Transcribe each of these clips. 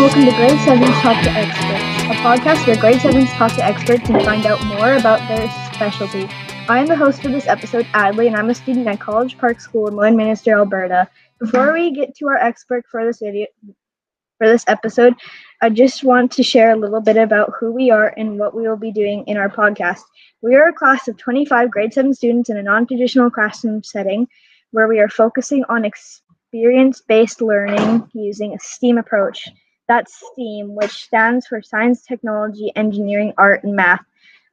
welcome to Grade 7's Talk to Experts, a podcast where Grade 7s talk to experts and find out more about their specialty. I am the host for this episode, Adley, and I'm a student at College Park School in Lloydminster, Alberta. Before we get to our expert for this video, for this episode, I just want to share a little bit about who we are and what we will be doing in our podcast. We are a class of 25 grade 7 students in a non traditional classroom setting where we are focusing on experience based learning using a STEAM approach. That's STEAM, which stands for Science, Technology, Engineering, Art, and Math.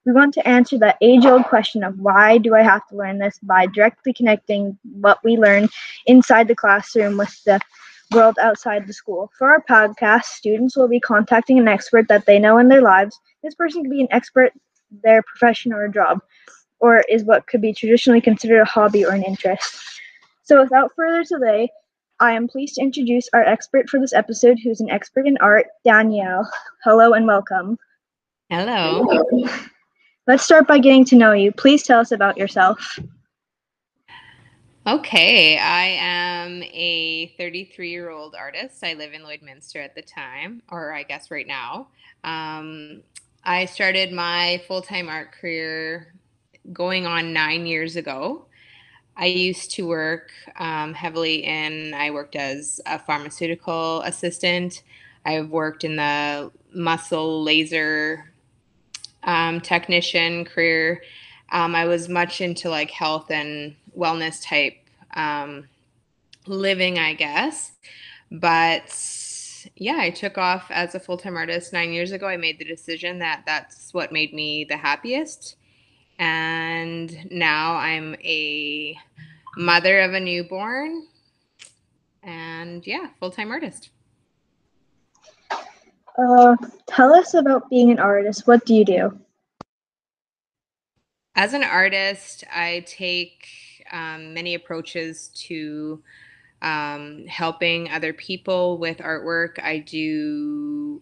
We want to answer that age old question of why do I have to learn this by directly connecting what we learn inside the classroom with the world outside the school. For our podcast, students will be contacting an expert that they know in their lives. This person could be an expert, their profession, or a job, or is what could be traditionally considered a hobby or an interest. So, without further delay, I am pleased to introduce our expert for this episode, who's an expert in art, Danielle. Hello and welcome. Hello. Let's start by getting to know you. Please tell us about yourself. Okay, I am a 33 year old artist. I live in Lloydminster at the time, or I guess right now. Um, I started my full time art career going on nine years ago. I used to work um, heavily in, I worked as a pharmaceutical assistant. I've worked in the muscle laser um, technician career. Um, I was much into like health and wellness type um, living, I guess. But yeah, I took off as a full time artist nine years ago. I made the decision that that's what made me the happiest. And now I'm a mother of a newborn and yeah, full time artist. Uh, tell us about being an artist. What do you do? As an artist, I take um, many approaches to um, helping other people with artwork. I do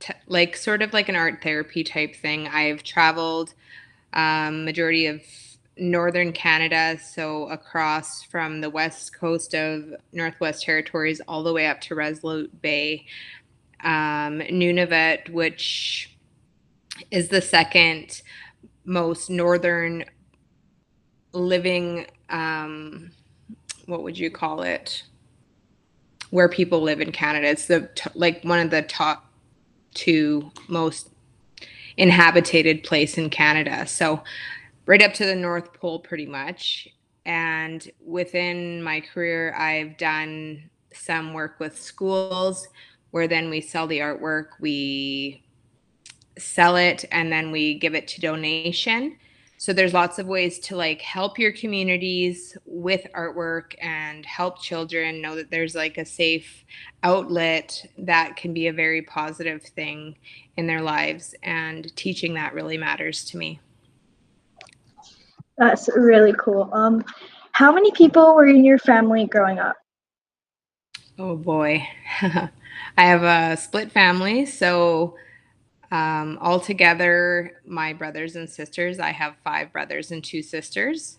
t- like sort of like an art therapy type thing. I've traveled um, majority of northern Canada, so across from the west coast of Northwest Territories all the way up to Resolute Bay, um, Nunavut, which is the second most northern living um, what would you call it where people live in canada. It's the t- like one of the top two most inhabited place in canada. So right up to the north pole pretty much. And within my career i've done some work with schools where then we sell the artwork we sell it and then we give it to donation. So there's lots of ways to like help your communities with artwork and help children know that there's like a safe outlet that can be a very positive thing in their lives and teaching that really matters to me that's really cool um how many people were in your family growing up oh boy i have a split family so um, altogether, my brothers and sisters, I have five brothers and two sisters.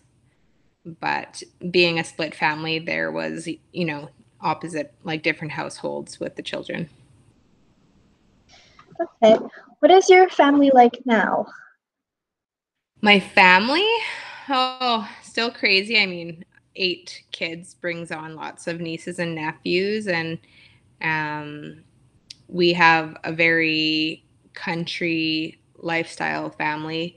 But being a split family, there was, you know, opposite, like different households with the children. Okay. What is your family like now? My family? Oh, still crazy. I mean, eight kids brings on lots of nieces and nephews, and um, we have a very country lifestyle family.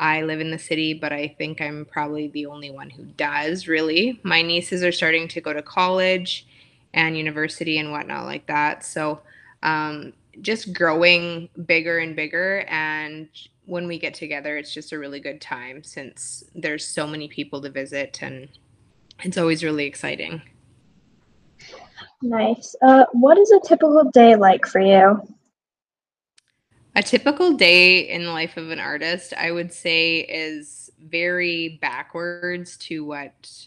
I live in the city, but I think I'm probably the only one who does really. My nieces are starting to go to college and university and whatnot like that. So, um, just growing bigger and bigger. And when we get together, it's just a really good time since there's so many people to visit and it's always really exciting. Nice. Uh, what is a typical day like for you? A typical day in the life of an artist, I would say, is very backwards to what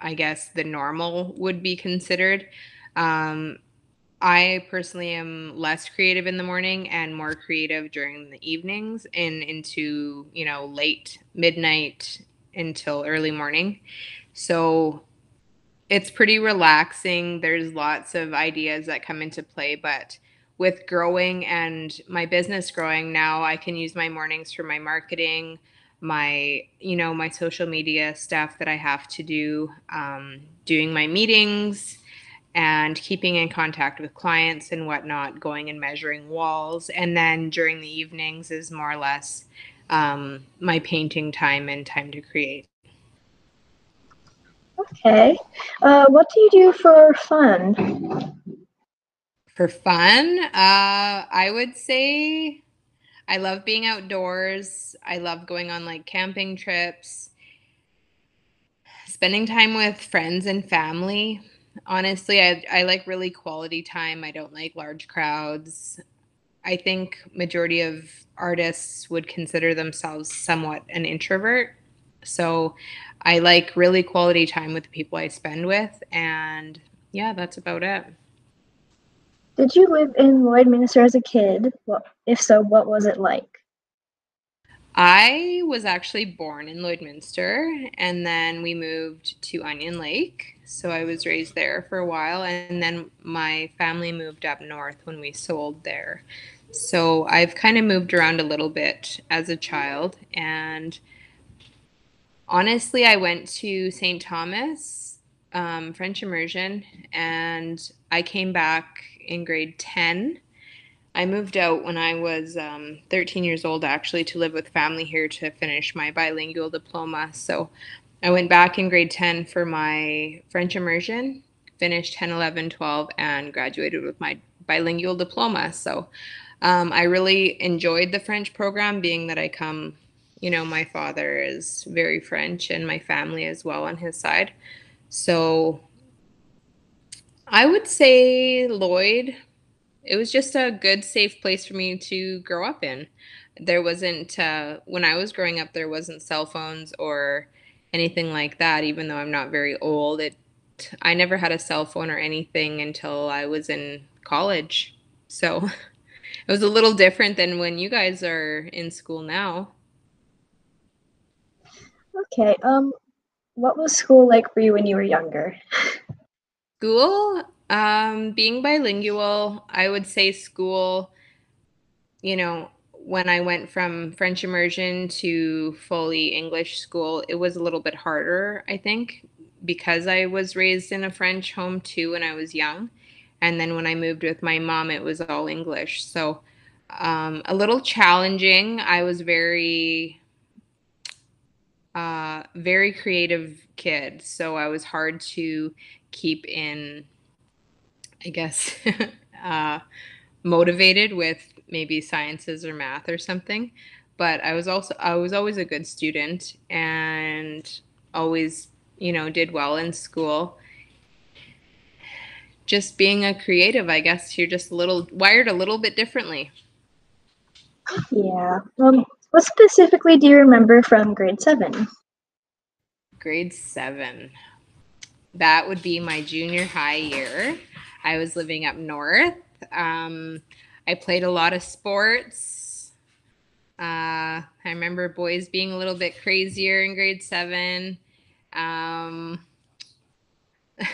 I guess the normal would be considered. Um, I personally am less creative in the morning and more creative during the evenings and into, you know, late midnight until early morning. So it's pretty relaxing. There's lots of ideas that come into play, but with growing and my business growing now, I can use my mornings for my marketing, my you know my social media stuff that I have to do, um, doing my meetings and keeping in contact with clients and whatnot, going and measuring walls, and then during the evenings is more or less um, my painting time and time to create. Okay. Uh, what do you do for fun? For fun, uh, I would say I love being outdoors. I love going on like camping trips, spending time with friends and family. Honestly, I, I like really quality time. I don't like large crowds. I think majority of artists would consider themselves somewhat an introvert. So I like really quality time with the people I spend with. And yeah, that's about it. Did you live in Lloydminster as a kid? Well, if so, what was it like? I was actually born in Lloydminster and then we moved to Onion Lake. So I was raised there for a while and then my family moved up north when we sold there. So I've kind of moved around a little bit as a child and honestly, I went to St. Thomas um, French immersion, and I came back in grade 10. I moved out when I was um, 13 years old, actually, to live with family here to finish my bilingual diploma. So I went back in grade 10 for my French immersion, finished 10, 11, 12, and graduated with my bilingual diploma. So um, I really enjoyed the French program, being that I come you know, my father is very French and my family as well on his side. So I would say Lloyd, it was just a good, safe place for me to grow up in. There wasn't, uh, when I was growing up, there wasn't cell phones or anything like that, even though I'm not very old. It, I never had a cell phone or anything until I was in college. So it was a little different than when you guys are in school now. Okay. Um, what was school like for you when you were younger? School, um, being bilingual, I would say school, you know, when I went from French immersion to fully English school, it was a little bit harder, I think, because I was raised in a French home too when I was young. And then when I moved with my mom, it was all English. So um, a little challenging. I was very uh, very creative kid, so I was hard to keep in, I guess, uh, motivated with maybe sciences or math or something. But I was also I was always a good student and always you know did well in school. Just being a creative, I guess you're just a little wired a little bit differently. Yeah. Um, what specifically do you remember from grade seven? Grade seven. That would be my junior high year. I was living up north. Um, I played a lot of sports. Uh, I remember boys being a little bit crazier in grade seven. Um,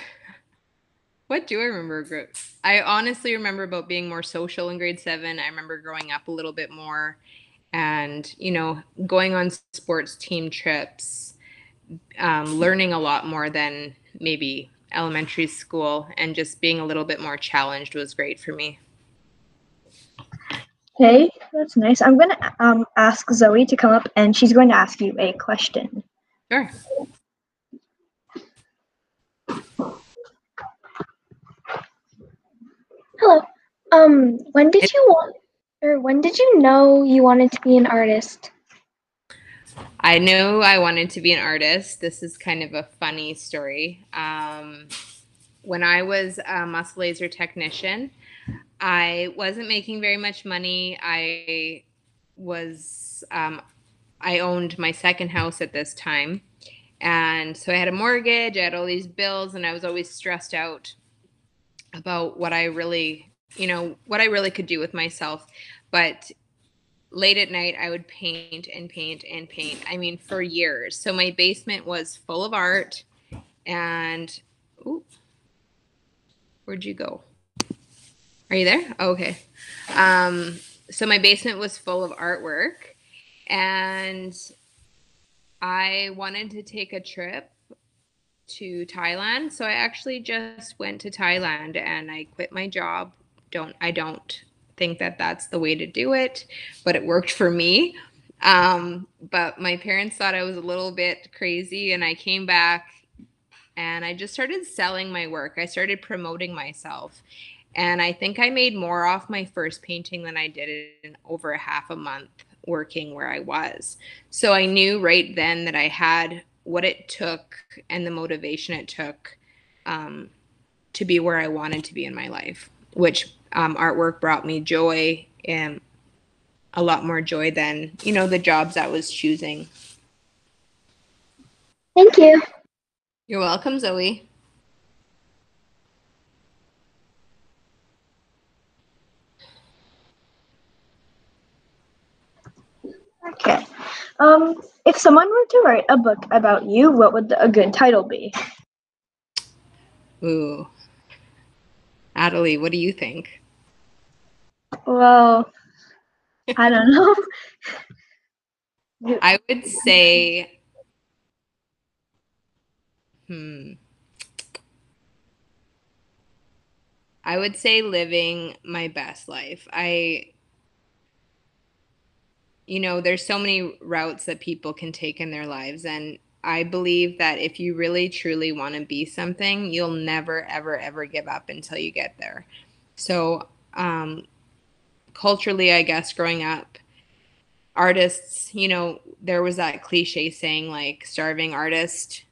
what do I remember? I honestly remember about being more social in grade seven. I remember growing up a little bit more and you know going on sports team trips um, learning a lot more than maybe elementary school and just being a little bit more challenged was great for me. Hey that's nice. I'm going to um, ask zoe to come up and she's going to ask you a question. Sure. Hello. Um when did you want or when did you know you wanted to be an artist? I knew I wanted to be an artist. This is kind of a funny story. Um, when I was a muscle laser technician, I wasn't making very much money. I was, um, I owned my second house at this time. And so I had a mortgage, I had all these bills, and I was always stressed out about what I really you know, what I really could do with myself. But late at night, I would paint and paint and paint. I mean, for years. So my basement was full of art. And Ooh. Where'd you go? Are you there? Oh, okay. Um, so my basement was full of artwork and I wanted to take a trip to Thailand. So I actually just went to Thailand and I quit my job. Don't I don't think that that's the way to do it, but it worked for me. Um, but my parents thought I was a little bit crazy and I came back and I just started selling my work. I started promoting myself. And I think I made more off my first painting than I did in over a half a month working where I was. So I knew right then that I had what it took and the motivation it took um, to be where I wanted to be in my life, which um, artwork brought me joy and a lot more joy than, you know, the jobs I was choosing. Thank you. You're welcome, Zoe. Okay. Um, if someone were to write a book about you, what would a good title be? Ooh. Adelie, what do you think? Well, I don't know. I would say, hmm. I would say living my best life. I you know, there's so many routes that people can take in their lives. And I believe that if you really truly want to be something, you'll never, ever, ever give up until you get there. So, um, culturally, I guess, growing up, artists, you know, there was that cliche saying like starving artist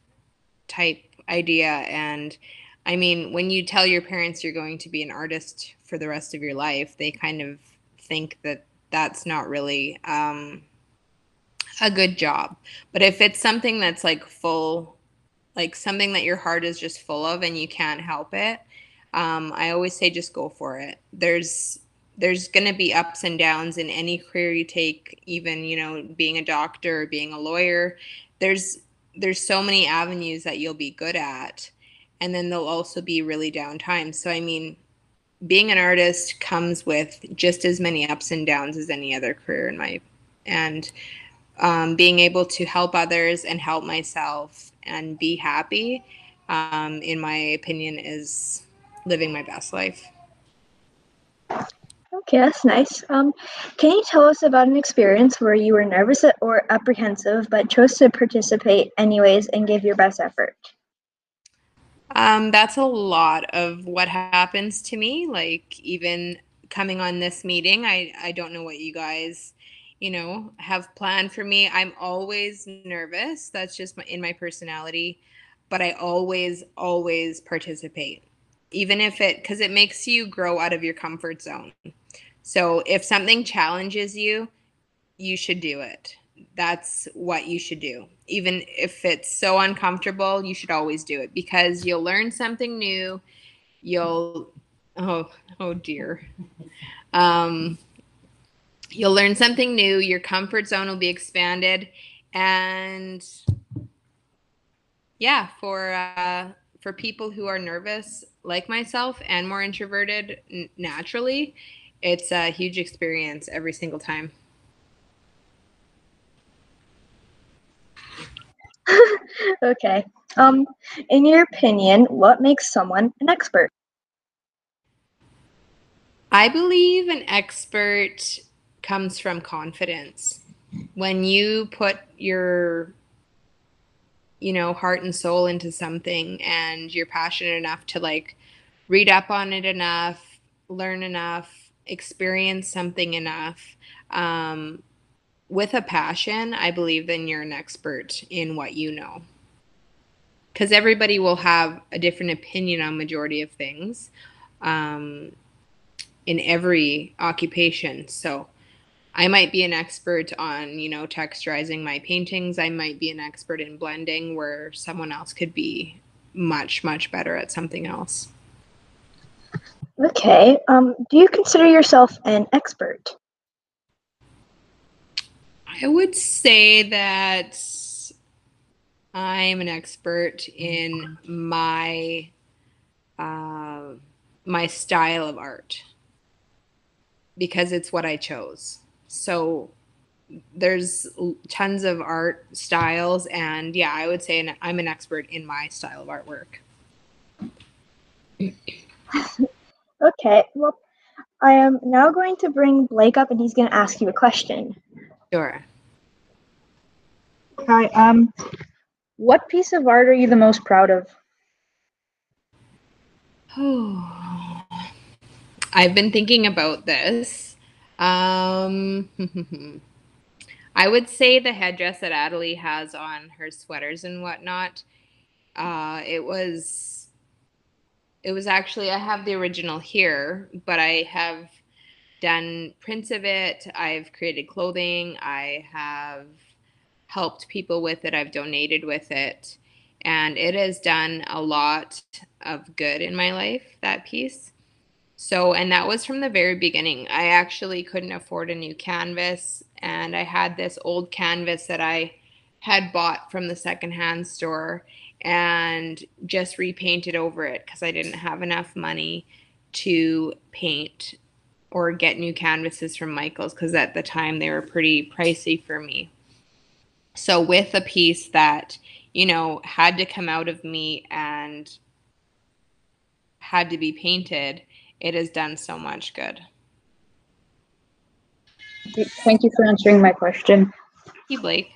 type idea. And I mean, when you tell your parents you're going to be an artist for the rest of your life, they kind of think that that's not really um, a good job. But if it's something that's like full, like something that your heart is just full of and you can't help it, um, I always say just go for it. There's there's going to be ups and downs in any career you take, even you know being a doctor, being a lawyer. There's there's so many avenues that you'll be good at, and then there'll also be really down times. So I mean, being an artist comes with just as many ups and downs as any other career in my and um, being able to help others and help myself and be happy um, in my opinion is living my best life okay that's nice um, can you tell us about an experience where you were nervous or apprehensive but chose to participate anyways and give your best effort um, that's a lot of what happens to me. Like even coming on this meeting, I I don't know what you guys, you know, have planned for me. I'm always nervous. That's just my, in my personality, but I always always participate. Even if it cuz it makes you grow out of your comfort zone. So if something challenges you, you should do it that's what you should do. Even if it's so uncomfortable, you should always do it because you'll learn something new. You'll oh oh dear. Um, you'll learn something new. Your comfort zone will be expanded, and yeah, for uh, for people who are nervous like myself and more introverted n- naturally, it's a huge experience every single time. okay. Um, in your opinion, what makes someone an expert? I believe an expert comes from confidence. When you put your you know, heart and soul into something and you're passionate enough to like read up on it enough, learn enough, experience something enough, um, with a passion, I believe then you're an expert in what you know. Because everybody will have a different opinion on majority of things um, in every occupation. So I might be an expert on, you know, texturizing my paintings. I might be an expert in blending where someone else could be much, much better at something else. Okay. Um, do you consider yourself an expert? I would say that I'm an expert in my uh, my style of art because it's what I chose. So there's tons of art styles and yeah i would say i'm an expert in my style of artwork. Okay well i am now going to bring blake up and he's going to ask you a question. Sure. Hi um what piece of art are you the most proud of? Oh i've been thinking about this um I would say the headdress that Adelie has on her sweaters and whatnot. Uh, it was, it was actually I have the original here, but I have done prints of it. I've created clothing. I have helped people with it. I've donated with it, and it has done a lot of good in my life. That piece. So, and that was from the very beginning. I actually couldn't afford a new canvas, and I had this old canvas that I had bought from the secondhand store and just repainted over it because I didn't have enough money to paint or get new canvases from Michaels because at the time they were pretty pricey for me. So, with a piece that, you know, had to come out of me and had to be painted, it has done so much good. Thank you for answering my question. You, Blake.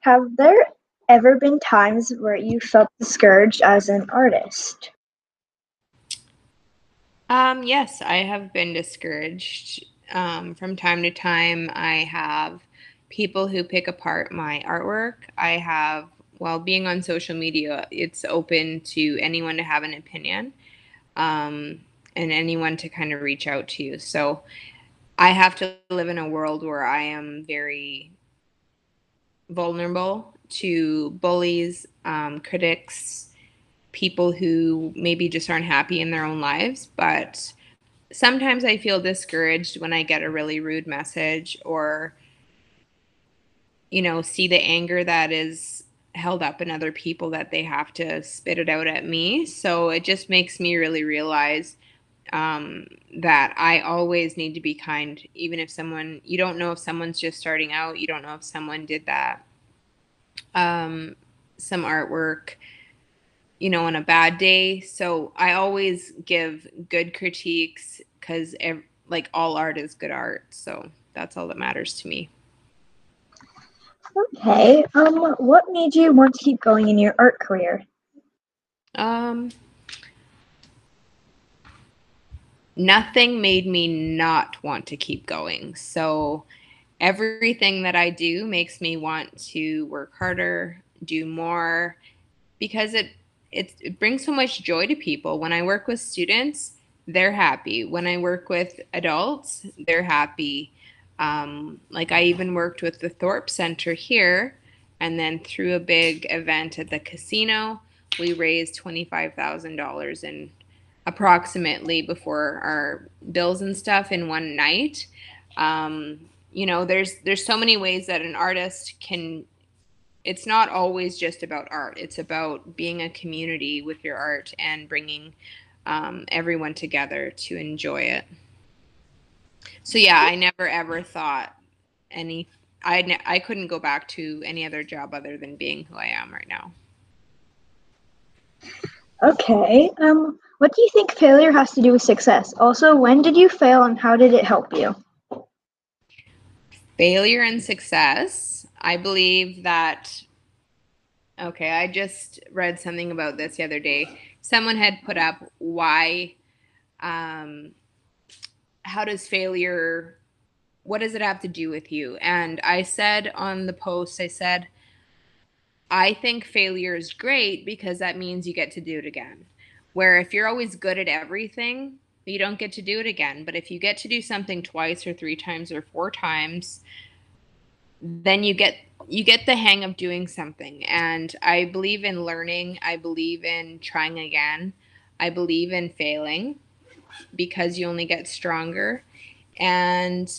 Have there ever been times where you felt discouraged as an artist? Um, yes, I have been discouraged. Um, from time to time, I have people who pick apart my artwork. I have while being on social media, it's open to anyone to have an opinion um, and anyone to kind of reach out to you. So I have to live in a world where I am very vulnerable to bullies, um, critics, people who maybe just aren't happy in their own lives. But sometimes I feel discouraged when I get a really rude message or, you know, see the anger that is held up in other people that they have to spit it out at me. So it just makes me really realize um, that I always need to be kind, even if someone, you don't know if someone's just starting out, you don't know if someone did that, um, some artwork, you know, on a bad day. So I always give good critiques because like all art is good art. So that's all that matters to me. Okay. Um, what made you want to keep going in your art career? Um, nothing made me not want to keep going. So everything that I do makes me want to work harder, do more, because it it, it brings so much joy to people. When I work with students, they're happy. When I work with adults, they're happy. Um, like I even worked with the Thorpe Center here, and then through a big event at the casino, we raised twenty five thousand dollars in approximately before our bills and stuff in one night. Um, you know, there's there's so many ways that an artist can. It's not always just about art. It's about being a community with your art and bringing um, everyone together to enjoy it. So yeah, I never ever thought any. I ne- I couldn't go back to any other job other than being who I am right now. Okay. Um, what do you think failure has to do with success? Also, when did you fail and how did it help you? Failure and success. I believe that. Okay, I just read something about this the other day. Someone had put up why um, how does failure what does it have to do with you? And i said on the post i said i think failure is great because that means you get to do it again. Where if you're always good at everything you don't get to do it again. But if you get to do something twice or three times or four times then you get you get the hang of doing something. And i believe in learning. I believe in trying again. I believe in failing because you only get stronger. And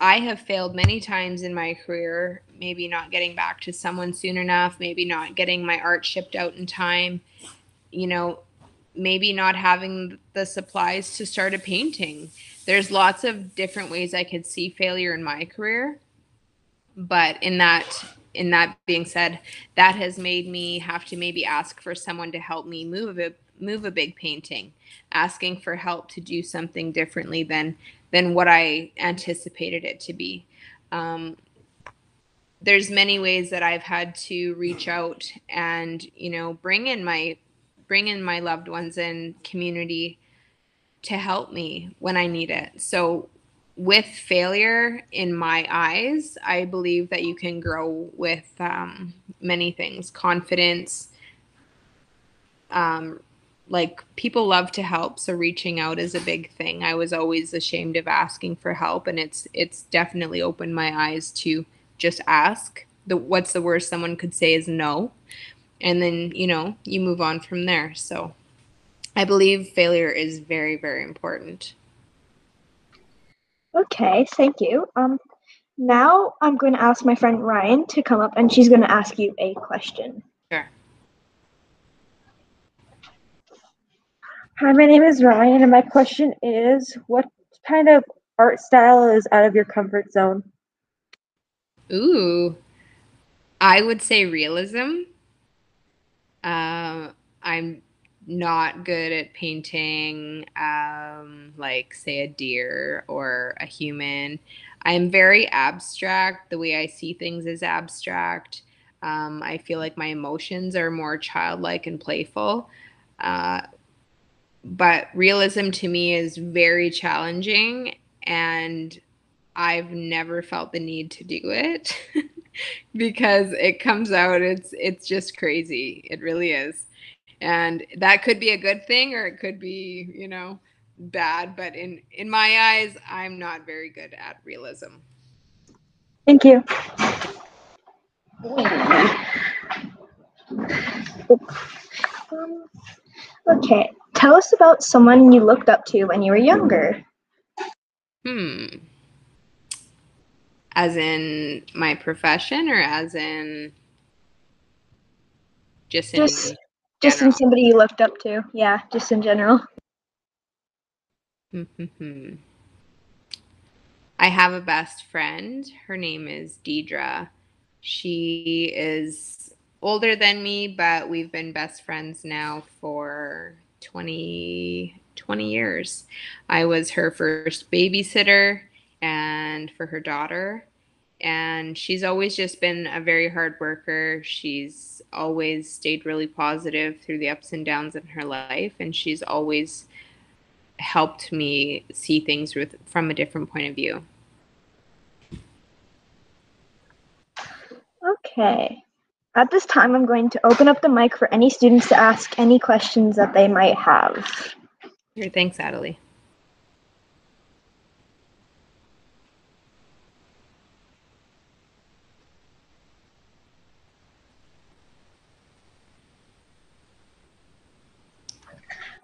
I have failed many times in my career, maybe not getting back to someone soon enough, maybe not getting my art shipped out in time, you know, maybe not having the supplies to start a painting. There's lots of different ways I could see failure in my career. But in that in that being said, that has made me have to maybe ask for someone to help me move a move a big painting, asking for help to do something differently than than what I anticipated it to be. Um, there's many ways that I've had to reach out and you know bring in my bring in my loved ones and community to help me when I need it. So with failure in my eyes, I believe that you can grow with um, many things, confidence, um, like people love to help so reaching out is a big thing. I was always ashamed of asking for help and it's it's definitely opened my eyes to just ask. The what's the worst someone could say is no and then you know you move on from there. So i believe failure is very very important. Okay thank you. Um now i'm going to ask my friend ryan to come up and she's going to ask you a question sure Hi, my name is Ryan, and my question is what kind of art style is out of your comfort zone? Ooh, I would say realism. Um, I'm not good at painting, um, like, say, a deer or a human. I'm very abstract. The way I see things is abstract. Um, I feel like my emotions are more childlike and playful. Uh, but realism to me is very challenging and I've never felt the need to do it because it comes out it's it's just crazy. It really is. And that could be a good thing or it could be, you know, bad, but in in my eyes I'm not very good at realism. Thank you. Okay, tell us about someone you looked up to when you were younger. Hmm. As in my profession or as in just in Just just in somebody you looked up to. Yeah, just in general. Hmm. I have a best friend. Her name is Deidre. She is older than me, but we've been best friends now for 20, 20 years. I was her first babysitter and for her daughter. And she's always just been a very hard worker. She's always stayed really positive through the ups and downs in her life. And she's always helped me see things with from a different point of view. Okay. At this time, I'm going to open up the mic for any students to ask any questions that they might have. Here, thanks, Adelie.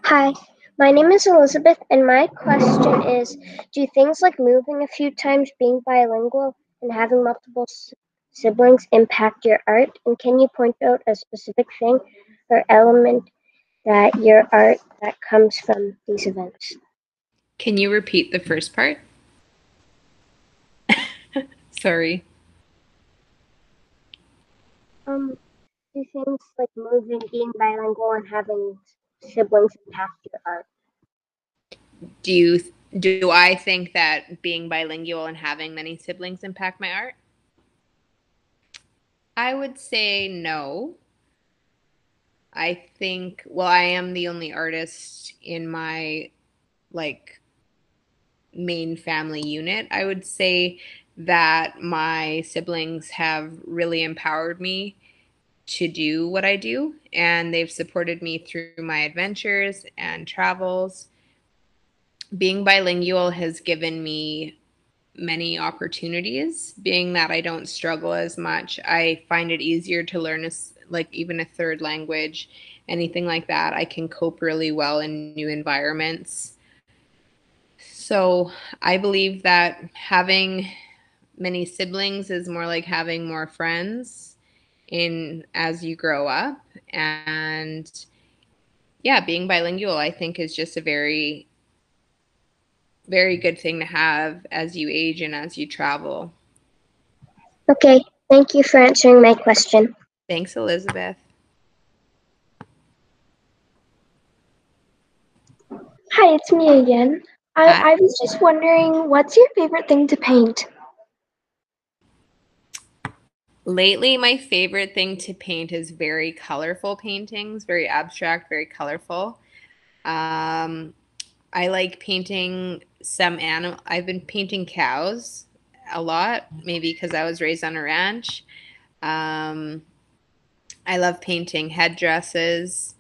Hi, my name is Elizabeth, and my question is Do things like moving a few times, being bilingual, and having multiple s- siblings impact your art? And can you point out a specific thing or element that your art that comes from these events? Can you repeat the first part? Sorry. Um, do things like moving, being bilingual, and having siblings impact your art? Do you do I think that being bilingual and having many siblings impact my art? I would say no. I think well I am the only artist in my like main family unit. I would say that my siblings have really empowered me to do what I do, and they've supported me through my adventures and travels. Being bilingual has given me many opportunities, being that I don't struggle as much. I find it easier to learn a like even a third language, anything like that. I can cope really well in new environments. So I believe that having many siblings is more like having more friends in as you grow up and yeah being bilingual i think is just a very very good thing to have as you age and as you travel Okay, thank you for answering my question. thanks elizabeth Hi, it's me again. I, I was just wondering, what's your favorite thing to paint? lately my favorite thing to paint is very colorful paintings very abstract very colorful um, i like painting some animal i've been painting cows a lot maybe because i was raised on a ranch. Um, i love painting headdresses.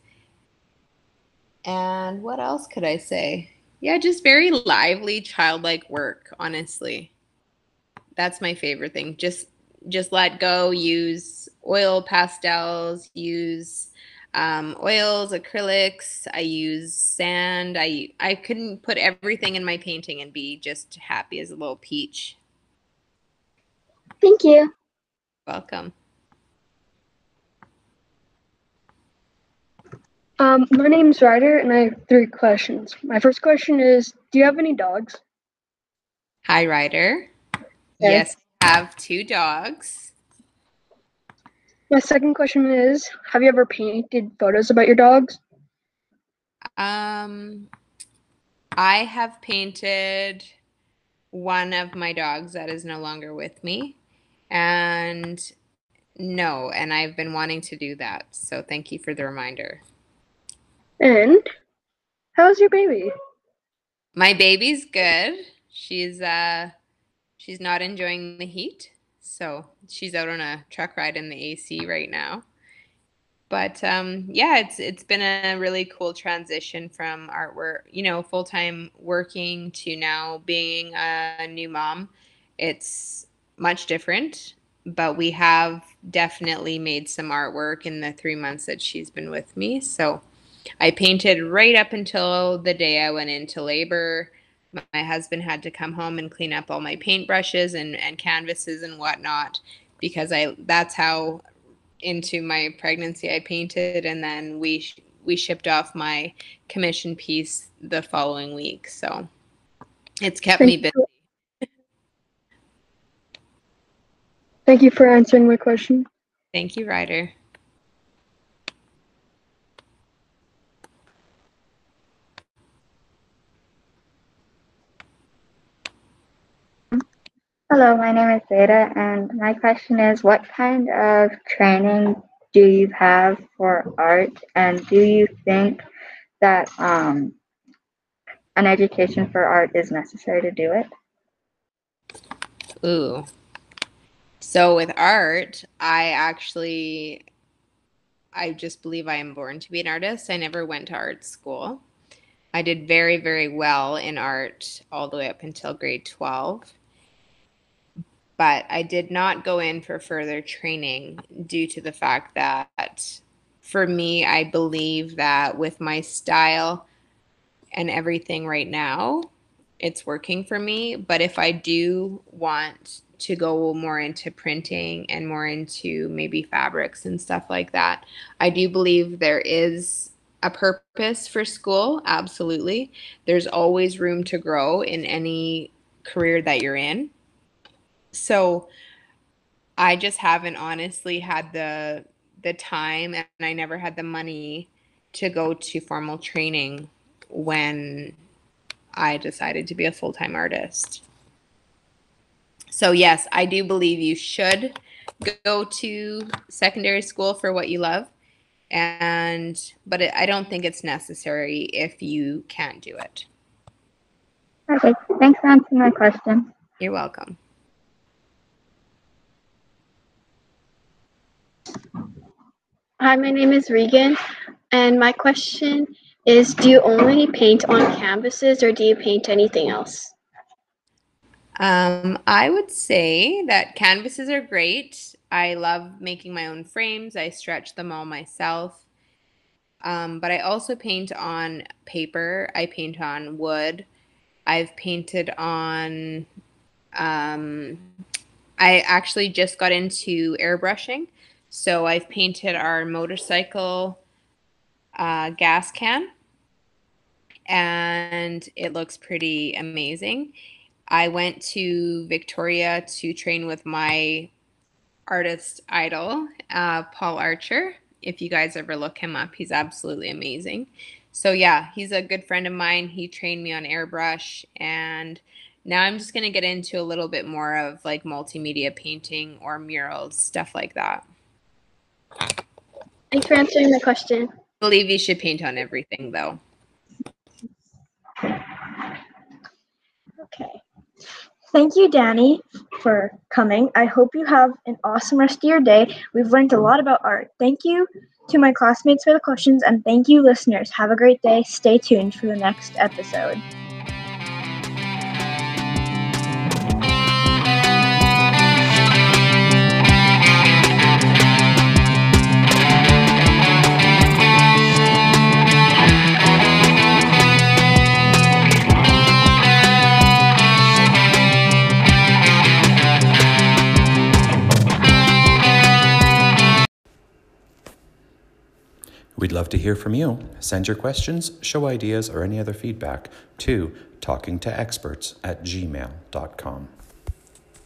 And what else could i say? Yeah just very lively childlike work honestly. That's my favorite thing. Just just let go use oil pastels use um, oils acrylics i use sand i i couldn't put everything in my painting and be just happy as a little peach Thank you. welcome Um, my name's Ryder, and I have three questions. My first question is, do you have any dogs? hi ryder yes I have two dogs My second question is, have you ever painted photos about your dogs? um i have painted one of my dogs that is no longer with me and no and i've been wanting to do that so thank you for the reminder And how's your baby? My baby's good. She's uh she's not enjoying the heat. So she's out on a truck ride in the AC right now. But um yeah, it's it's been a really cool transition from artwork, you know, full-time working to now being a new mom. It's much different, but we have definitely made some artwork in the 3 months that she's been with me. So I painted right up until the day I went into labor. My husband had to come home and clean up all my paintbrushes and, and canvases and whatnot because I that's how into my pregnancy I painted and then we sh- we shipped off my commission piece the following week. So it's kept me busy. Thank you for answering my question. Thank you, Ryder. Hello, my name is Zeta, and my question is what kind of training do you have for art, and do you think that um, an education for art is necessary to do it? Ooh. So with art, I actually I just believe I am born to be an artist. I never went to art school. I did very, very well in art all the way up until grade 12. But I did not go in for further training due to the fact that for me, I believe that with my style and everything right now, it's working for me. But if I do want to go more into printing and more into maybe fabrics and stuff like that, I do believe there is a purpose for school. Absolutely. There's always room to grow in any career that you're in. So I just haven't honestly had the the time and I never had the money to go to formal training when I decided to be a full-time artist. So yes, I do believe you should go to secondary school for what you love and but it, I don't think it's necessary if you can't do it. Okay, thanks for answering my question. You're welcome. Hi, my name is Regan, and my question is Do you only paint on canvases or do you paint anything else? Um, I would say that canvases are great. I love making my own frames. I stretch them all myself. Um, but I also paint on paper. I paint on wood. I've painted on um, I actually just got into airbrushing. So I've painted our motorcycle uh, gas can and it looks pretty amazing. I went to Victoria to train with my artist idol, uh, Paul Archer. If you guys ever look him up, he's absolutely amazing. So, yeah, he's a good friend of mine. He trained me on airbrush, and now I'm just going to get into a little bit more of like multimedia painting or murals, stuff like that. Thanks for answering the question. I believe you should paint on everything, though. Okay. Thank you, Danny, for coming. I hope you have an awesome rest of your day. We've learned a lot about art. Thank you to my classmates for the questions, and thank you, listeners. Have a great day. Stay tuned for the next episode. We'd love to hear from you. Send your questions, show ideas, or any other feedback to talkingtoexperts at gmail.com.